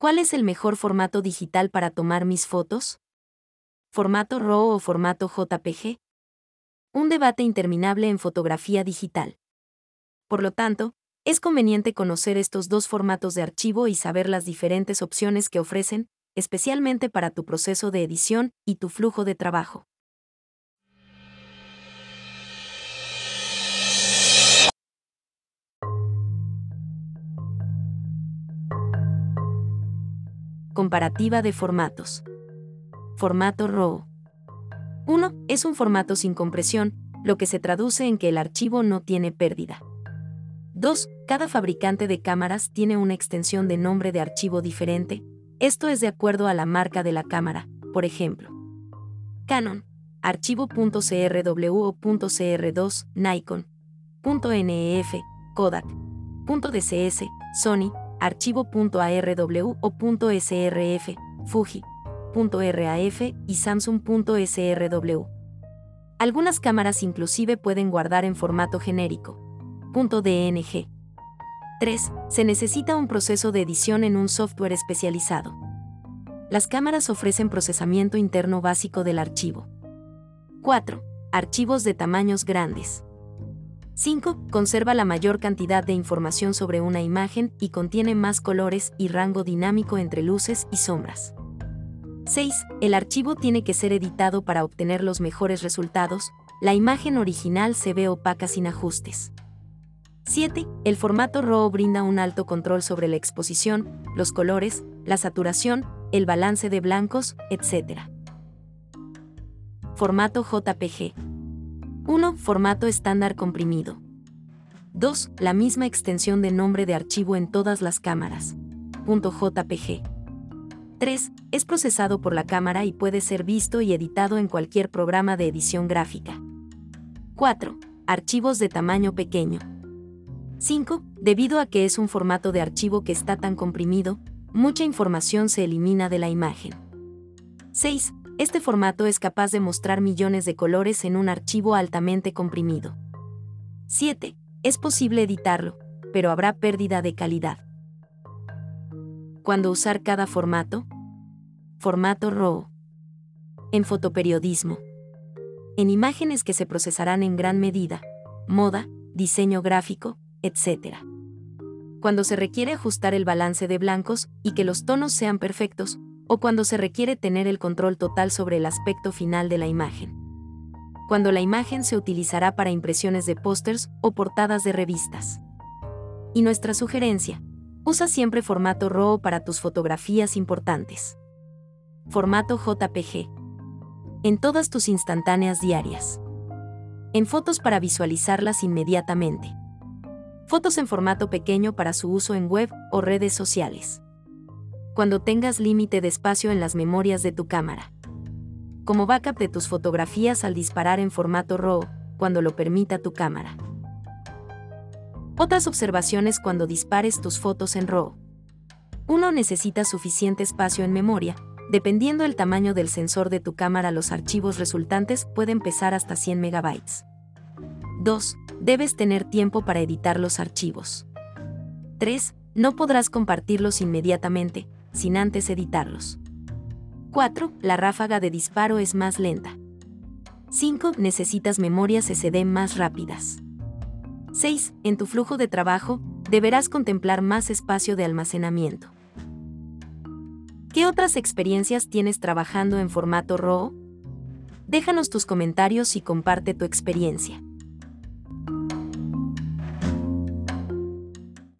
¿Cuál es el mejor formato digital para tomar mis fotos? ¿Formato RAW o formato JPG? Un debate interminable en fotografía digital. Por lo tanto, es conveniente conocer estos dos formatos de archivo y saber las diferentes opciones que ofrecen, especialmente para tu proceso de edición y tu flujo de trabajo. Comparativa de formatos. Formato RAW. 1. Es un formato sin compresión, lo que se traduce en que el archivo no tiene pérdida. 2. Cada fabricante de cámaras tiene una extensión de nombre de archivo diferente, esto es de acuerdo a la marca de la cámara, por ejemplo. Canon, archivo.crw o .cr2, Nikon, .nef, Sony, archivo.arw o .srf, Fuji, .raf y Samsung.srw. Algunas cámaras inclusive pueden guardar en formato genérico. .dng. 3. Se necesita un proceso de edición en un software especializado. Las cámaras ofrecen procesamiento interno básico del archivo. 4. Archivos de tamaños grandes. 5. Conserva la mayor cantidad de información sobre una imagen y contiene más colores y rango dinámico entre luces y sombras. 6. El archivo tiene que ser editado para obtener los mejores resultados, la imagen original se ve opaca sin ajustes. 7. El formato RAW brinda un alto control sobre la exposición, los colores, la saturación, el balance de blancos, etc. Formato JPG. 1. Formato estándar comprimido. 2. La misma extensión de nombre de archivo en todas las cámaras. .jpg. 3. Es procesado por la cámara y puede ser visto y editado en cualquier programa de edición gráfica. 4. Archivos de tamaño pequeño. 5. Debido a que es un formato de archivo que está tan comprimido, mucha información se elimina de la imagen. 6. Este formato es capaz de mostrar millones de colores en un archivo altamente comprimido. 7. Es posible editarlo, pero habrá pérdida de calidad. ¿Cuándo usar cada formato? Formato RAW. En fotoperiodismo. En imágenes que se procesarán en gran medida, moda, diseño gráfico, etc. Cuando se requiere ajustar el balance de blancos y que los tonos sean perfectos, o cuando se requiere tener el control total sobre el aspecto final de la imagen. Cuando la imagen se utilizará para impresiones de pósters o portadas de revistas. Y nuestra sugerencia, usa siempre formato RAW para tus fotografías importantes. Formato JPG. En todas tus instantáneas diarias. En fotos para visualizarlas inmediatamente. Fotos en formato pequeño para su uso en web o redes sociales cuando tengas límite de espacio en las memorias de tu cámara. Como backup de tus fotografías al disparar en formato RAW, cuando lo permita tu cámara. Otras observaciones cuando dispares tus fotos en RAW. Uno necesita suficiente espacio en memoria, dependiendo del tamaño del sensor de tu cámara los archivos resultantes pueden pesar hasta 100 MB. 2. Debes tener tiempo para editar los archivos. 3. No podrás compartirlos inmediatamente, sin antes editarlos. 4. La ráfaga de disparo es más lenta. 5. Necesitas memorias SD más rápidas. 6. En tu flujo de trabajo, deberás contemplar más espacio de almacenamiento. ¿Qué otras experiencias tienes trabajando en formato RAW? Déjanos tus comentarios y comparte tu experiencia.